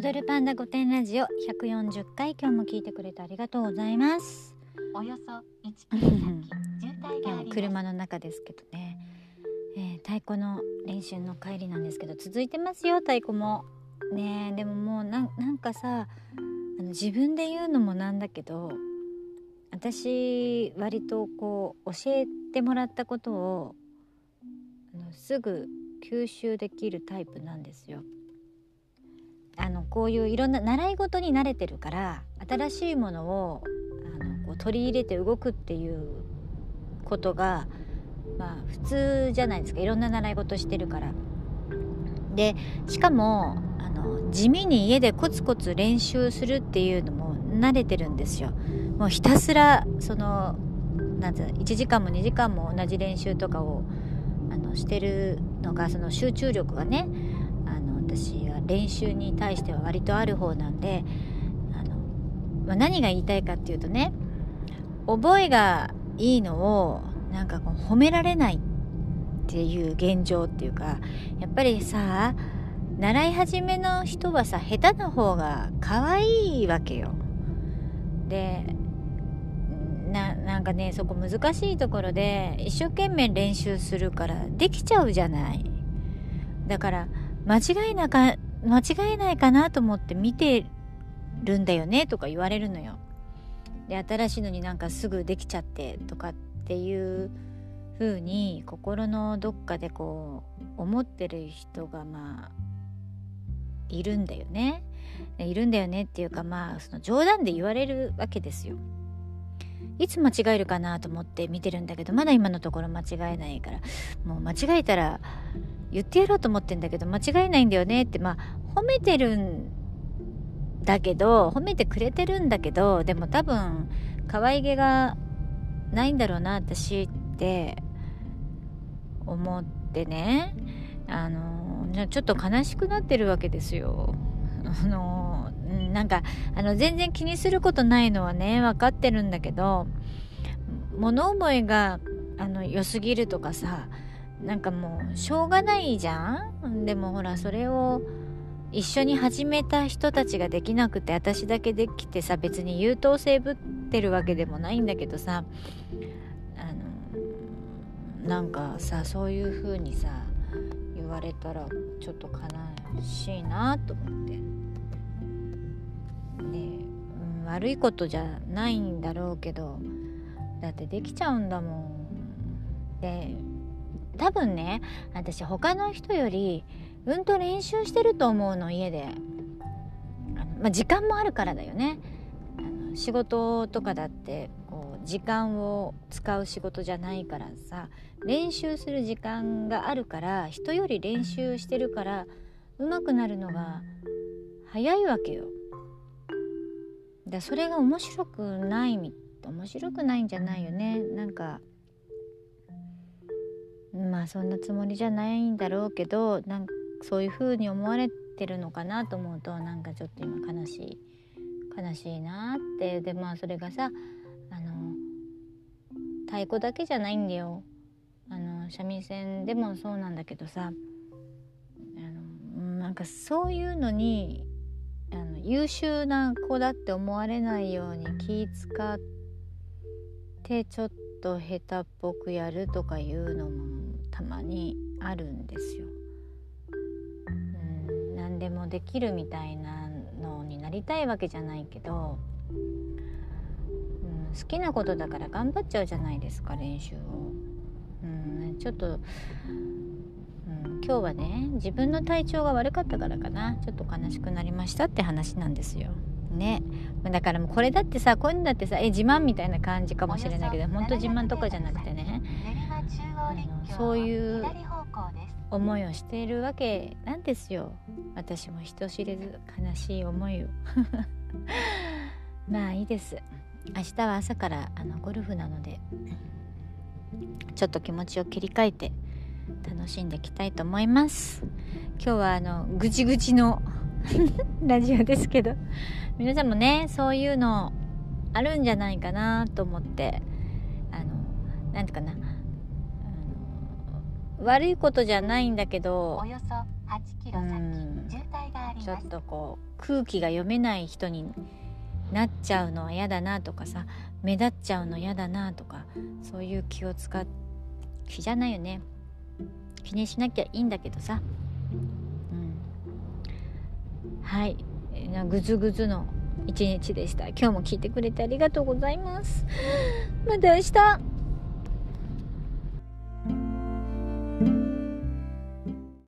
踊るパンダ御殿ラジオ140回今日も聞いてくれてありがとうございます。およそ1キロ先車の中ですけどね、えー太鼓の練習の帰りなんですけど続いてますよ太鼓も。ねえでももうなんなんかさあの自分で言うのもなんだけど私割とこう教えてもらったことをあのすぐ吸収できるタイプなんですよ。あのこういういろんな習い事に慣れてるから新しいものをあのこう取り入れて動くっていうことがまあ普通じゃないですかいろんな習い事してるから。でしかもあの地味に家でコツコツ練習するっていうのも慣れてるんですよ。もうひたすらそのなんていうの1時間も2時間も同じ練習とかをあのしてるのがその集中力がね私は練習に対しては割とある方なんであの、まあ、何が言いたいかっていうとね覚えがいいのをなんかこう褒められないっていう現状っていうかやっぱりさ習い始めの人はさ下手な方が可愛いわけよ。でななんかねそこ難しいところで一生懸命練習するからできちゃうじゃないだから間違いなか間違いないかなと思って見てるんだよねとか言われるのよ。で新しいのになんかすぐできちゃってとかっていう風に心のどっかでこう思ってる人がまあいるんだよね。いるんだよねっていうかまあその冗談で言われるわけですよ。いつ間違えるかなと思って見てるんだけどまだ今のところ間違えないから。もう間違えたら言ってやろうと思ってんだけど間違えないんだよねって。まあ褒めてるんだけど褒めてくれてるんだけどでも多分可愛げがないんだろうな私って。思ってね。あのちょっと悲しくなってるわけですよ。あのうんなんかあの全然気にすることないのはね分かってるんだけど物思いがあの良すぎるとかさなんかもうしょうがないじゃんでもほらそれを一緒に始めた人たちができなくて私だけできてさ別に優等生ぶってるわけでもないんだけどさあのなんかさそういう風にさ言われたらちょっと悲しいなと思って。悪いことじゃないんだろうけどだってできちゃうんだもん。で多分ね私他の人よりうんと練習してると思うの家で、まあ、時間もあるからだよねあの仕事とかだってこう時間を使う仕事じゃないからさ練習する時間があるから人より練習してるから上手くなるのが早いわけよ。だそれが面白くない面白くないんじゃないよね。なんかまあそんなつもりじゃないんだろうけどなんかそういう風に思われてるのかなと思うとなんかちょっと今悲しい悲しいなって。でまあそれがさあの太鼓だけじゃないんだよ。あの三味線でもそうなんだけどさあのなんかそういうのにの優秀な子だって思われないように気使ってちょっと下手っぽくやるとかいうのもたまにあるんですよ。うん何でもできるみたいなのになりたいわけじゃないけど、うん、好きなことだから頑張っちゃうじゃないですか練習を。うん、ちょっと、今日はね自分の体調が悪かったからかな。ちょっと悲しくなりましたって話なんですよ。ね。だからもうこれだってさこういうのだってさえ自慢みたいな感じかもしれないけど本当自慢とかじゃなくてね。そういう思いをしているわけなんですよ。私も人知れず悲しい思いを。まあいいです。明日は朝からあのゴルフなのでちょっと気持ちを切り替えて楽しんでいきたいと思います。今日はあのぐちぐちの ラジオですけど。皆さんもねそういうのあるんじゃないかなと思ってあのなんていうかな。悪いことじゃないんだけどおよそ8キロうん。先渋滞がありちょっとこう空気が読めない人になっちゃうのは嫌だなとかさ目立っちゃうの嫌だなとかそういう気を使っ気じゃないよね気にしなきゃいいんだけどさ。うん。はい。なぐずぐずの一日でした。今日も聞いてくれてありがとうございます。また明日。